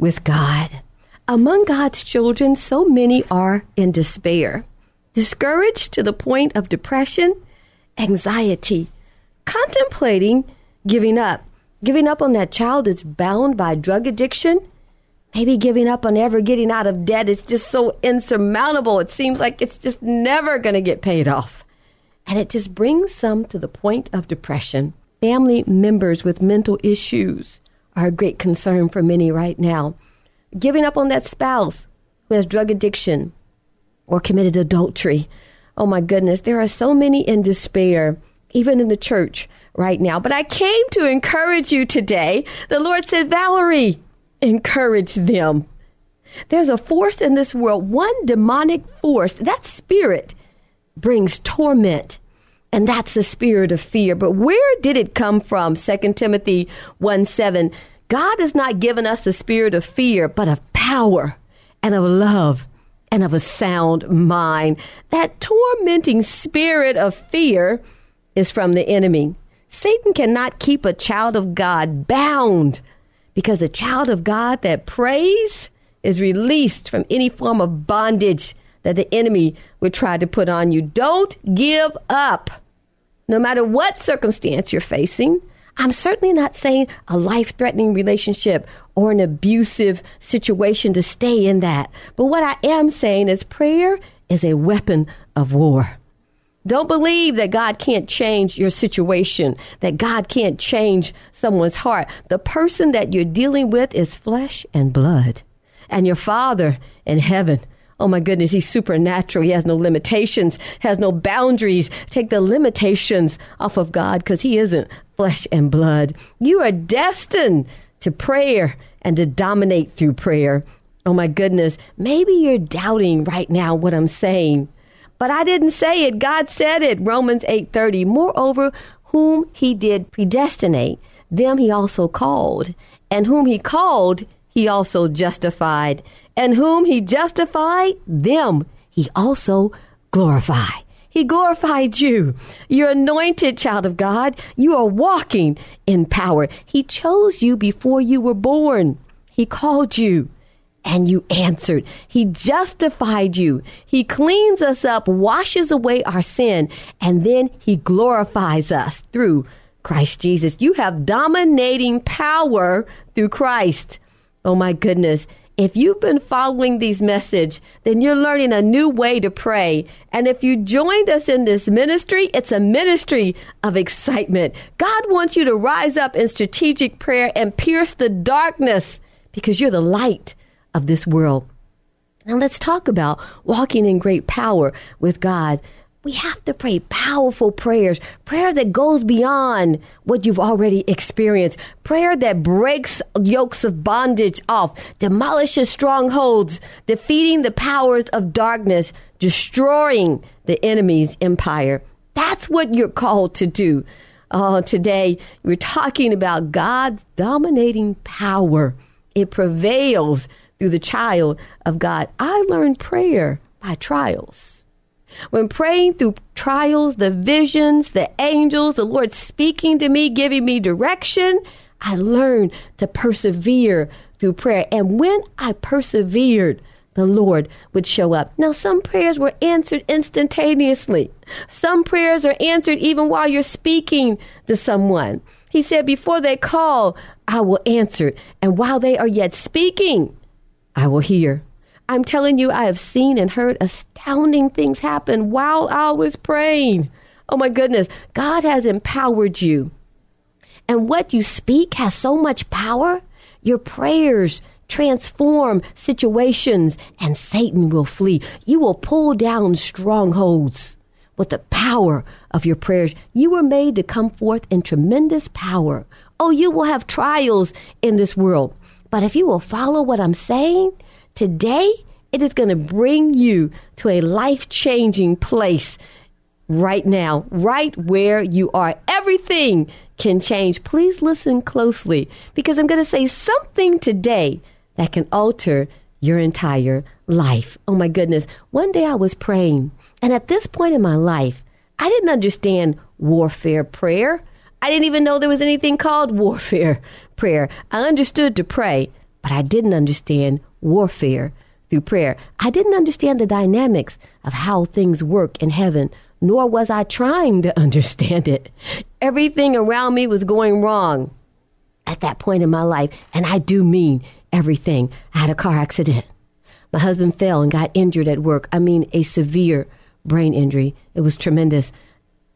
with God. Among God's children, so many are in despair, discouraged to the point of depression, anxiety, contemplating giving up. Giving up on that child that's bound by drug addiction, maybe giving up on ever getting out of debt is just so insurmountable. It seems like it's just never going to get paid off. And it just brings some to the point of depression. Family members with mental issues are a great concern for many right now. Giving up on that spouse who has drug addiction or committed adultery. Oh my goodness, there are so many in despair, even in the church right now. But I came to encourage you today. The Lord said, Valerie, encourage them. There's a force in this world, one demonic force. That spirit brings torment. And that's the spirit of fear. But where did it come from? 2 Timothy 1 7. God has not given us the spirit of fear, but of power and of love and of a sound mind. That tormenting spirit of fear is from the enemy. Satan cannot keep a child of God bound because the child of God that prays is released from any form of bondage that the enemy would try to put on you. Don't give up. No matter what circumstance you're facing, I'm certainly not saying a life threatening relationship or an abusive situation to stay in that. But what I am saying is prayer is a weapon of war. Don't believe that God can't change your situation, that God can't change someone's heart. The person that you're dealing with is flesh and blood. And your Father in heaven, oh my goodness, He's supernatural. He has no limitations, has no boundaries. Take the limitations off of God because He isn't flesh and blood. You are destined to prayer and to dominate through prayer. Oh my goodness, maybe you're doubting right now what I'm saying. But I didn't say it. God said it. Romans 8:30. Moreover, whom he did predestinate, them he also called, and whom he called, he also justified, and whom he justified, them he also glorified. He glorified you. You're anointed child of God. You are walking in power. He chose you before you were born. He called you and you answered. He justified you. He cleans us up, washes away our sin, and then he glorifies us through Christ Jesus. You have dominating power through Christ. Oh my goodness. If you've been following these message, then you're learning a new way to pray. And if you joined us in this ministry, it's a ministry of excitement. God wants you to rise up in strategic prayer and pierce the darkness because you're the light of this world. Now let's talk about walking in great power with God. We have to pray powerful prayers, prayer that goes beyond what you've already experienced, prayer that breaks yokes of bondage off, demolishes strongholds, defeating the powers of darkness, destroying the enemy's empire. That's what you're called to do. Oh, today we're talking about God's dominating power. It prevails through the child of God. I learned prayer by trials. When praying through trials, the visions, the angels, the Lord speaking to me, giving me direction, I learned to persevere through prayer. And when I persevered, the Lord would show up. Now, some prayers were answered instantaneously. Some prayers are answered even while you're speaking to someone. He said, Before they call, I will answer. And while they are yet speaking, I will hear. I'm telling you, I have seen and heard astounding things happen while I was praying. Oh my goodness. God has empowered you. And what you speak has so much power. Your prayers transform situations and Satan will flee. You will pull down strongholds with the power of your prayers. You were made to come forth in tremendous power. Oh, you will have trials in this world. But if you will follow what I'm saying today, it is going to bring you to a life changing place right now, right where you are. Everything can change. Please listen closely because I'm going to say something today that can alter your entire life. Oh my goodness. One day I was praying, and at this point in my life, I didn't understand warfare prayer. I didn't even know there was anything called warfare prayer. I understood to pray, but I didn't understand warfare through prayer. I didn't understand the dynamics of how things work in heaven, nor was I trying to understand it. Everything around me was going wrong at that point in my life, and I do mean everything. I had a car accident. My husband fell and got injured at work. I mean, a severe brain injury. It was tremendous.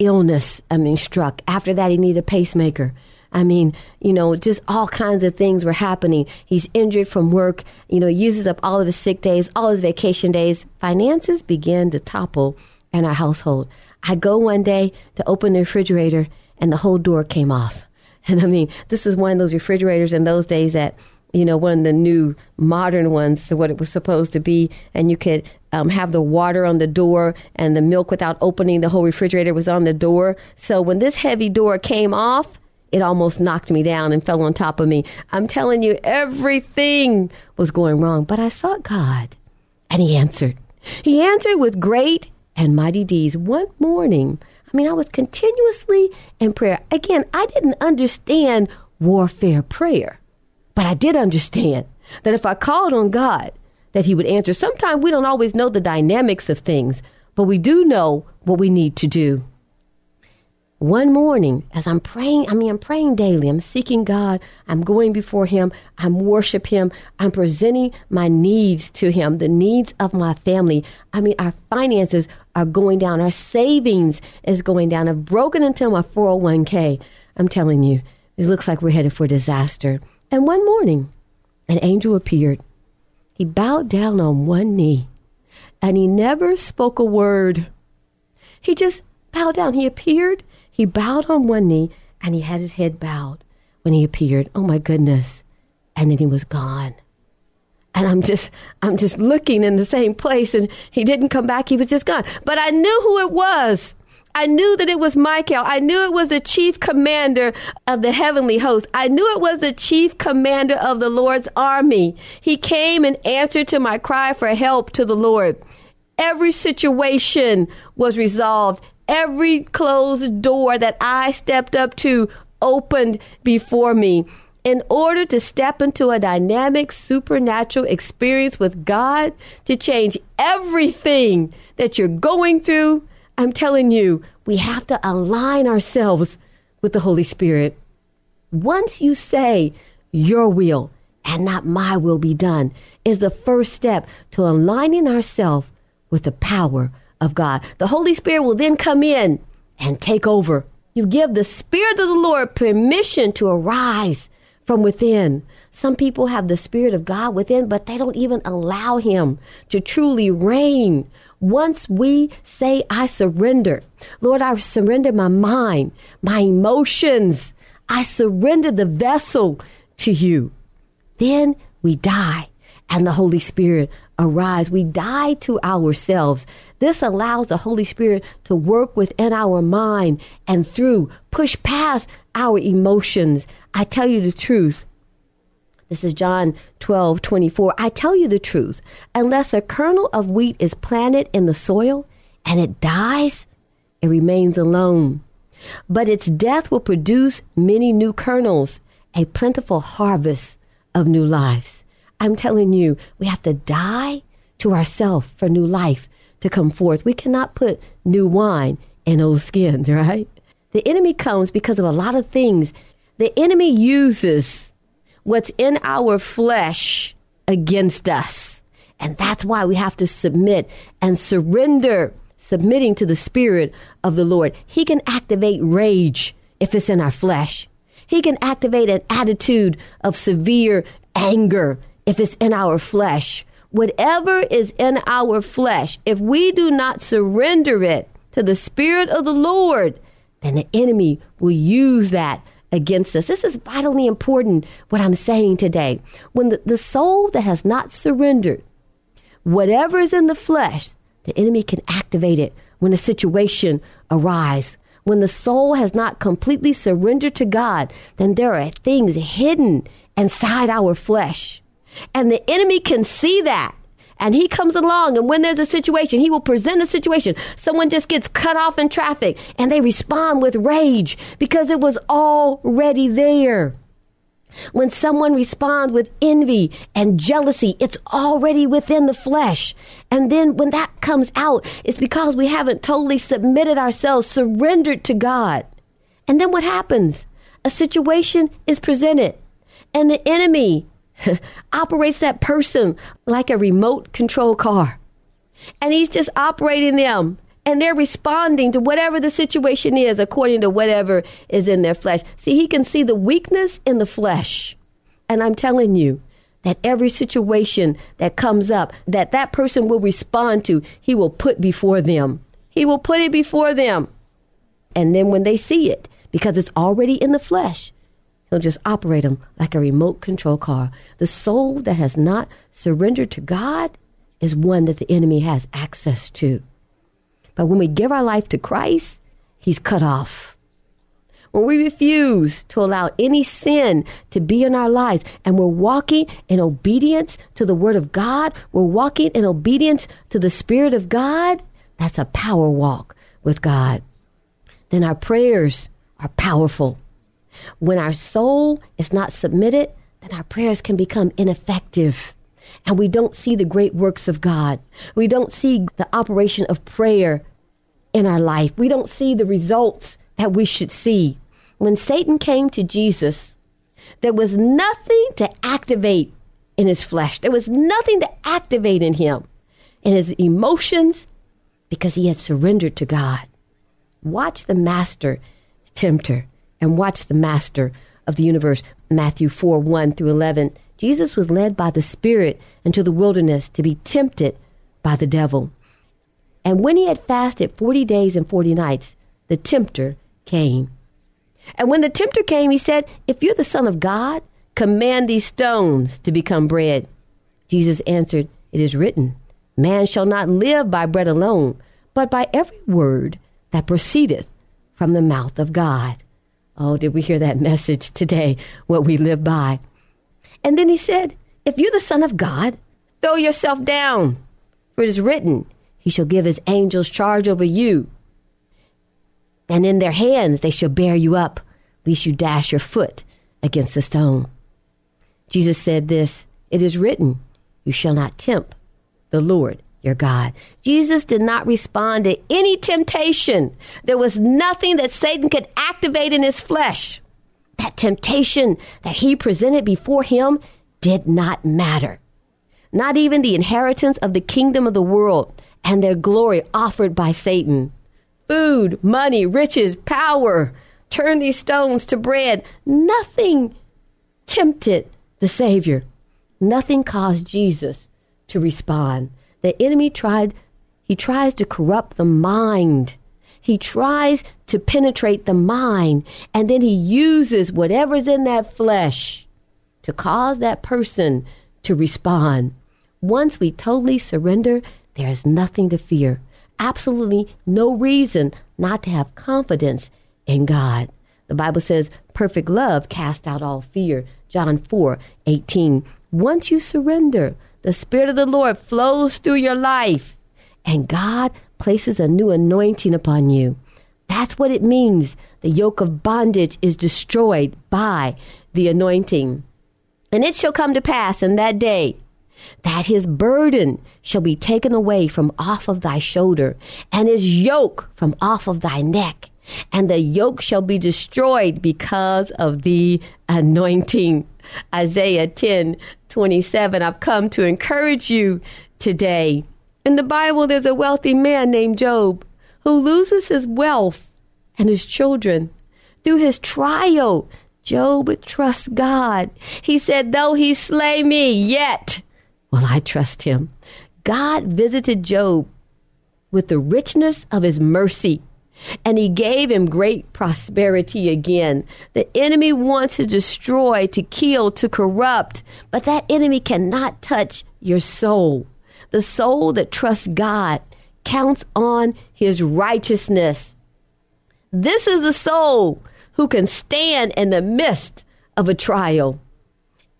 Illness, I mean, struck. After that, he needed a pacemaker. I mean, you know, just all kinds of things were happening. He's injured from work, you know, uses up all of his sick days, all his vacation days. Finances began to topple in our household. I go one day to open the refrigerator and the whole door came off. And I mean, this is one of those refrigerators in those days that you know, one of the new modern ones, what it was supposed to be, and you could um, have the water on the door and the milk without opening the whole refrigerator was on the door. So when this heavy door came off, it almost knocked me down and fell on top of me. I'm telling you, everything was going wrong, but I sought God, and He answered. He answered with great and mighty deeds. One morning, I mean, I was continuously in prayer. Again, I didn't understand warfare prayer. But I did understand that if I called on God, that He would answer. Sometimes we don't always know the dynamics of things, but we do know what we need to do. One morning, as I'm praying, I mean, I'm praying daily. I'm seeking God. I'm going before Him. I'm worship Him. I'm presenting my needs to Him, the needs of my family. I mean, our finances are going down. Our savings is going down. I've broken into my 401k. I'm telling you, it looks like we're headed for disaster. And one morning, an angel appeared. He bowed down on one knee and he never spoke a word. He just bowed down. He appeared, he bowed on one knee, and he had his head bowed when he appeared. Oh my goodness. And then he was gone. And I'm just I'm just looking in the same place and he didn't come back, he was just gone. But I knew who it was. I knew that it was Michael. I knew it was the chief commander of the heavenly host. I knew it was the chief commander of the Lord's army. He came in answer to my cry for help to the Lord. Every situation was resolved. Every closed door that I stepped up to opened before me. In order to step into a dynamic supernatural experience with God, to change everything that you're going through, I'm telling you, we have to align ourselves with the Holy Spirit. Once you say, Your will and not my will be done, is the first step to aligning ourselves with the power of God. The Holy Spirit will then come in and take over. You give the Spirit of the Lord permission to arise from within. Some people have the Spirit of God within, but they don't even allow Him to truly reign once we say, I surrender, Lord, I surrender my mind, my emotions, I surrender the vessel to you, then we die and the Holy Spirit arise. We die to ourselves. This allows the Holy Spirit to work within our mind and through, push past our emotions. I tell you the truth. This is John 12, 24. I tell you the truth. Unless a kernel of wheat is planted in the soil and it dies, it remains alone. But its death will produce many new kernels, a plentiful harvest of new lives. I'm telling you, we have to die to ourselves for new life to come forth. We cannot put new wine in old skins, right? The enemy comes because of a lot of things. The enemy uses what's in our flesh against us. And that's why we have to submit and surrender, submitting to the Spirit of the Lord. He can activate rage if it's in our flesh. He can activate an attitude of severe anger if it's in our flesh. Whatever is in our flesh, if we do not surrender it to the Spirit of the Lord, then the enemy will use that against us. This is vitally important, what I'm saying today. When the, the soul that has not surrendered, whatever is in the flesh, the enemy can activate it when a situation arises. When the soul has not completely surrendered to God, then there are things hidden inside our flesh. And the enemy can see that and he comes along and when there's a situation he will present a situation someone just gets cut off in traffic and they respond with rage because it was already there when someone responds with envy and jealousy, it's already within the flesh. And then when that comes out, it's because we haven't totally submitted ourselves, surrendered to God. And then what happens? A situation is presented, and the enemy operates that person like a remote control car. And he's just operating them and they're responding to whatever the situation is according to whatever is in their flesh. See, he can see the weakness in the flesh. And I'm telling you that every situation that comes up that that person will respond to, he will put before them. He will put it before them. And then when they see it, because it's already in the flesh, He'll just operate them like a remote control car. The soul that has not surrendered to God is one that the enemy has access to. But when we give our life to Christ, he's cut off. When we refuse to allow any sin to be in our lives and we're walking in obedience to the Word of God, we're walking in obedience to the Spirit of God, that's a power walk with God. Then our prayers are powerful. When our soul is not submitted, then our prayers can become ineffective. And we don't see the great works of God. We don't see the operation of prayer in our life. We don't see the results that we should see. When Satan came to Jesus, there was nothing to activate in his flesh. There was nothing to activate in him, in his emotions, because he had surrendered to God. Watch the master tempter and watch the master of the universe. Matthew 4 1 through 11. Jesus was led by the Spirit into the wilderness to be tempted by the devil. And when he had fasted 40 days and 40 nights, the tempter came. And when the tempter came, he said, If you're the Son of God, command these stones to become bread. Jesus answered, It is written, Man shall not live by bread alone, but by every word that proceedeth from the mouth of God. Oh, did we hear that message today? What we live by. And then he said, If you're the Son of God, throw yourself down. For it is written, He shall give His angels charge over you. And in their hands they shall bear you up, lest you dash your foot against a stone. Jesus said this It is written, You shall not tempt the Lord your God. Jesus did not respond to any temptation. There was nothing that Satan could activate in his flesh. That temptation that he presented before him did not matter. Not even the inheritance of the kingdom of the world and their glory offered by Satan. Food, money, riches, power. Turn these stones to bread. Nothing tempted the Savior. Nothing caused Jesus to respond. The enemy tried, he tries to corrupt the mind. He tries to penetrate the mind, and then he uses whatever's in that flesh to cause that person to respond. Once we totally surrender, there is nothing to fear. Absolutely no reason not to have confidence in God. The Bible says, perfect love casts out all fear. John 4 18. Once you surrender, the Spirit of the Lord flows through your life, and God places a new anointing upon you. That's what it means. The yoke of bondage is destroyed by the anointing. And it shall come to pass in that day that his burden shall be taken away from off of thy shoulder, and his yoke from off of thy neck, and the yoke shall be destroyed because of the anointing. Isaiah 10 27. I've come to encourage you today. In the Bible, there's a wealthy man named Job who loses his wealth and his children. Through his trial, Job trusts God. He said, Though he slay me, yet will I trust him. God visited Job with the richness of his mercy and he gave him great prosperity again. The enemy wants to destroy, to kill, to corrupt, but that enemy cannot touch your soul. The soul that trusts God counts on his righteousness. This is the soul who can stand in the midst of a trial.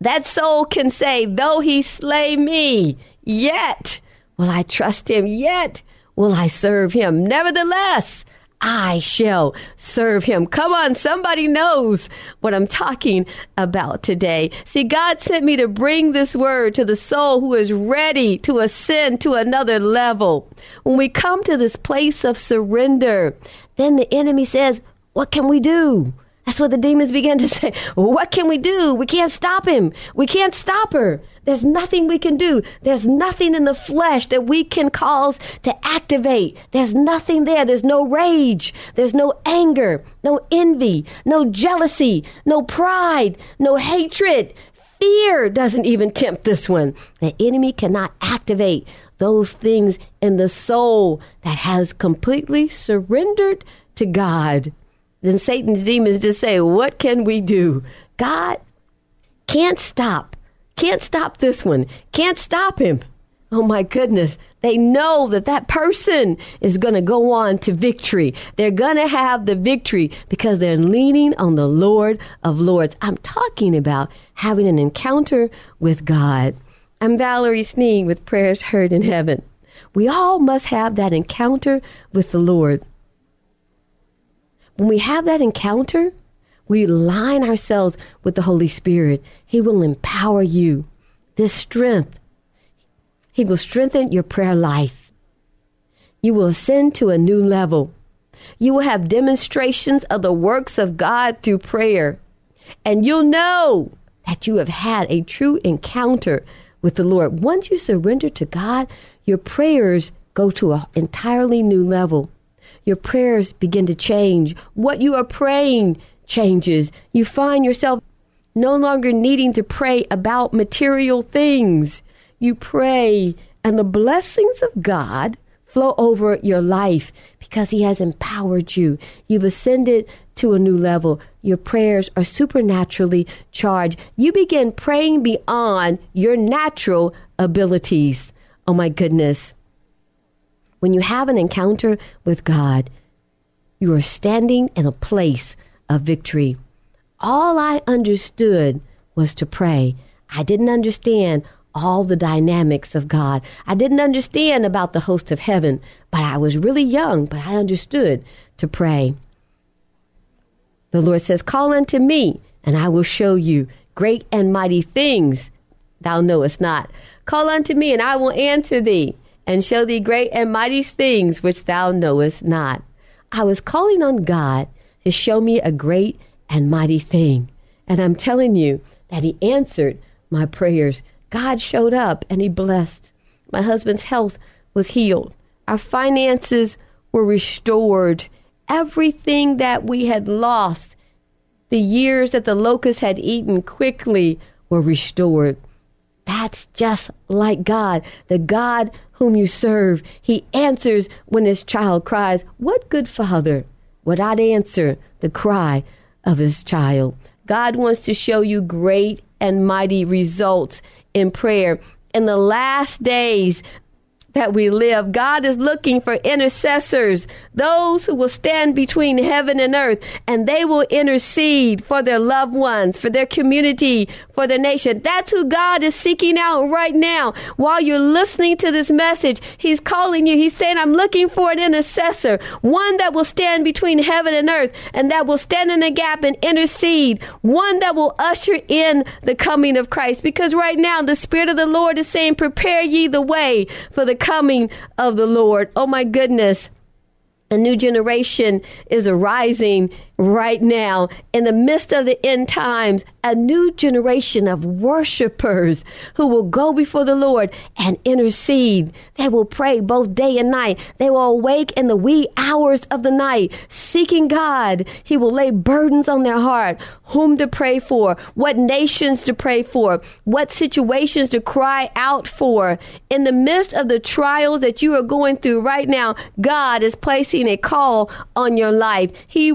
That soul can say, Though he slay me, yet will I trust him, yet will I serve him. Nevertheless, I shall serve him. Come on, somebody knows what I'm talking about today. See, God sent me to bring this word to the soul who is ready to ascend to another level. When we come to this place of surrender, then the enemy says, What can we do? That's what the demons began to say. What can we do? We can't stop him. We can't stop her. There's nothing we can do. There's nothing in the flesh that we can cause to activate. There's nothing there. There's no rage. There's no anger, no envy, no jealousy, no pride, no hatred. Fear doesn't even tempt this one. The enemy cannot activate those things in the soul that has completely surrendered to God then Satan's demons just say, What can we do? God can't stop. Can't stop this one. Can't stop him. Oh my goodness. They know that that person is going to go on to victory. They're going to have the victory because they're leaning on the Lord of Lords. I'm talking about having an encounter with God. I'm Valerie Sneed with Prayers Heard in Heaven. We all must have that encounter with the Lord. When we have that encounter, we line ourselves with the Holy Spirit. He will empower you. This strength, He will strengthen your prayer life. You will ascend to a new level. You will have demonstrations of the works of God through prayer. And you'll know that you have had a true encounter with the Lord. Once you surrender to God, your prayers go to an entirely new level your prayers begin to change. What you are praying changes. You find yourself no longer needing to pray about material things. You pray, and the blessings of God flow over your life because He has empowered you. You've ascended to a new level. Your prayers are supernaturally charged. You begin praying beyond your natural abilities. Oh my goodness. When you have an encounter with God, you are standing in a place of victory. All I understood was to pray. I didn't understand all the dynamics of God. I didn't understand about the host of heaven, but I was really young, but I understood to pray. The Lord says, Call unto me, and I will show you great and mighty things thou knowest not. Call unto me, and I will answer thee and show thee great and mighty things which thou knowest not. I was calling on God to show me a great and mighty thing. And I'm telling you that He answered my prayers. God showed up and He blessed. My husband's health was healed. Our finances were restored. Everything that we had lost, the years that the locusts had eaten quickly, were restored. That's just like God. The God whom you serve, he answers when his child cries. What good father would not answer the cry of his child? God wants to show you great and mighty results in prayer. In the last days, that we live. God is looking for intercessors, those who will stand between heaven and earth, and they will intercede for their loved ones, for their community, for their nation. That's who God is seeking out right now. While you're listening to this message, He's calling you. He's saying, I'm looking for an intercessor, one that will stand between heaven and earth, and that will stand in the gap and intercede, one that will usher in the coming of Christ. Because right now, the Spirit of the Lord is saying, Prepare ye the way for the coming of the Lord. Oh my goodness. A new generation is arising right now in the midst of the end times a new generation of worshipers who will go before the Lord and intercede. They will pray both day and night. They will awake in the wee hours of the night, seeking God. He will lay burdens on their heart, whom to pray for, what nations to pray for, what situations to cry out for. In the midst of the trials that you are going through right now, God is placing a call on your life. He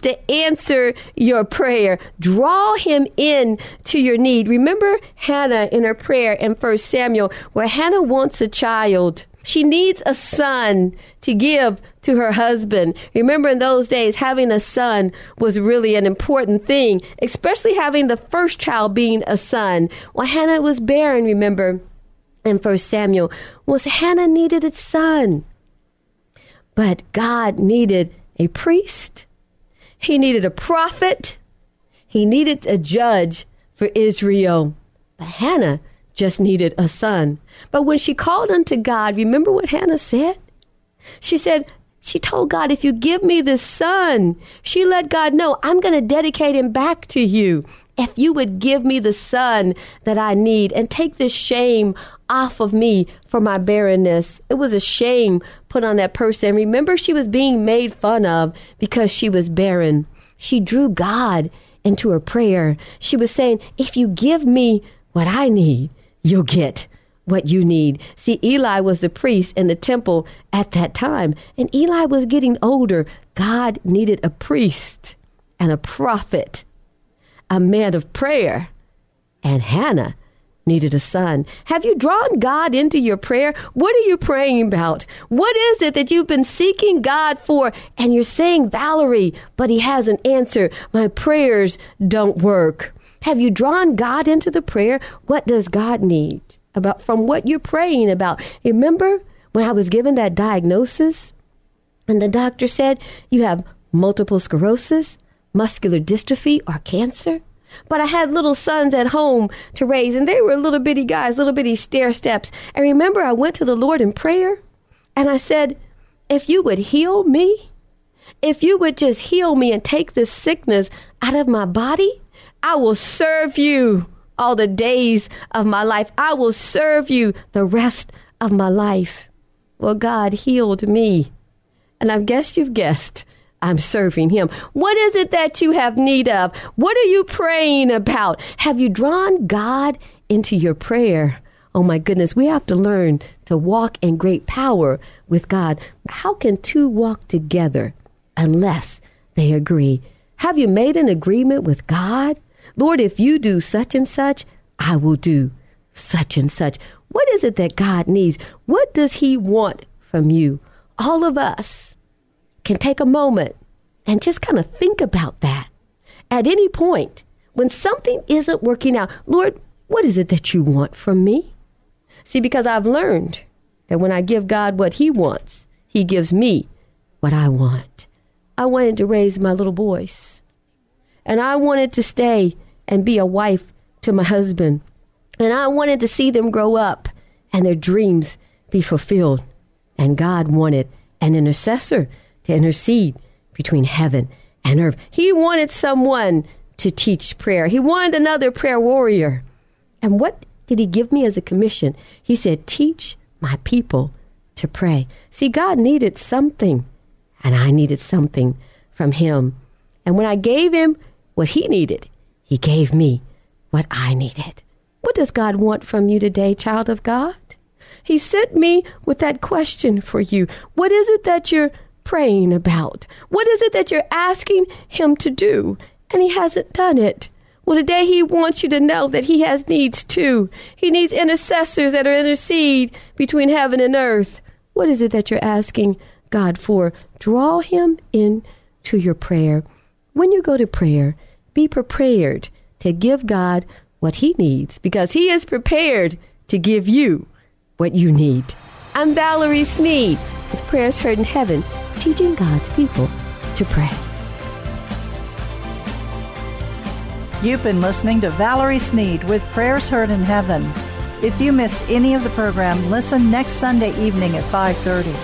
to answer your prayer. Draw him in to your need. Remember Hannah in her prayer in 1 Samuel, where Hannah wants a child. She needs a son to give to her husband. Remember, in those days, having a son was really an important thing, especially having the first child being a son. Well, Hannah was barren, remember, in 1 Samuel, was Hannah needed a son. But God needed a priest he needed a prophet. He needed a judge for Israel. But Hannah just needed a son. But when she called unto God, remember what Hannah said? She said, she told God, if you give me this son, she let God know, I'm going to dedicate him back to you. If you would give me the son that I need and take this shame off of me for my barrenness. It was a shame put on that person. Remember, she was being made fun of because she was barren. She drew God into her prayer. She was saying, If you give me what I need, you'll get what you need. See, Eli was the priest in the temple at that time, and Eli was getting older. God needed a priest and a prophet, a man of prayer, and Hannah needed a son. Have you drawn God into your prayer? What are you praying about? What is it that you've been seeking God for? And you're saying, Valerie, but He hasn't answered. My prayers don't work. Have you drawn God into the prayer? What does God need about from what you're praying about? Remember when I was given that diagnosis and the doctor said you have multiple sclerosis, muscular dystrophy, or cancer? But I had little sons at home to raise, and they were little bitty guys, little bitty stair steps. And remember, I went to the Lord in prayer, and I said, If you would heal me, if you would just heal me and take this sickness out of my body, I will serve you all the days of my life. I will serve you the rest of my life. Well, God healed me. And I guess you've guessed I'm serving him. What is it that you have need of? What are you praying about? Have you drawn God into your prayer? Oh my goodness, we have to learn to walk in great power with God. How can two walk together unless they agree? Have you made an agreement with God? Lord, if you do such and such, I will do such and such. What is it that God needs? What does He want from you? All of us can take a moment and just kind of think about that. At any point, when something isn't working out, Lord, what is it that you want from me? See, because I've learned that when I give God what He wants, He gives me what I want. I wanted to raise my little boys, and I wanted to stay and be a wife to my husband, and I wanted to see them grow up and their dreams be fulfilled. And God wanted an intercessor to intercede between heaven and earth. He wanted someone to teach prayer. He wanted another prayer warrior. And what did he give me as a commission? He said, Teach my people to pray. See, God needed something, and I needed something from him. And when I gave him what he needed, he gave me what I needed. What does God want from you today, child of God? He sent me with that question for you. What is it that you're praying about? What is it that you're asking Him to do and He hasn't done it? Well, today He wants you to know that He has needs too. He needs intercessors that are intercede between heaven and earth. What is it that you're asking God for? Draw Him in to your prayer. When you go to prayer, be prepared to give God what He needs because He is prepared to give you what you need. I'm Valerie Sneed with Prayers Heard in Heaven, teaching God's people to pray. You've been listening to Valerie Sneed with Prayers Heard in Heaven. If you missed any of the program, listen next Sunday evening at 5:30.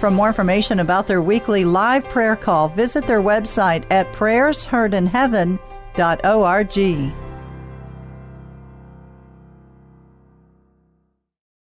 For more information about their weekly live prayer call, visit their website at prayersheardinheaven.org.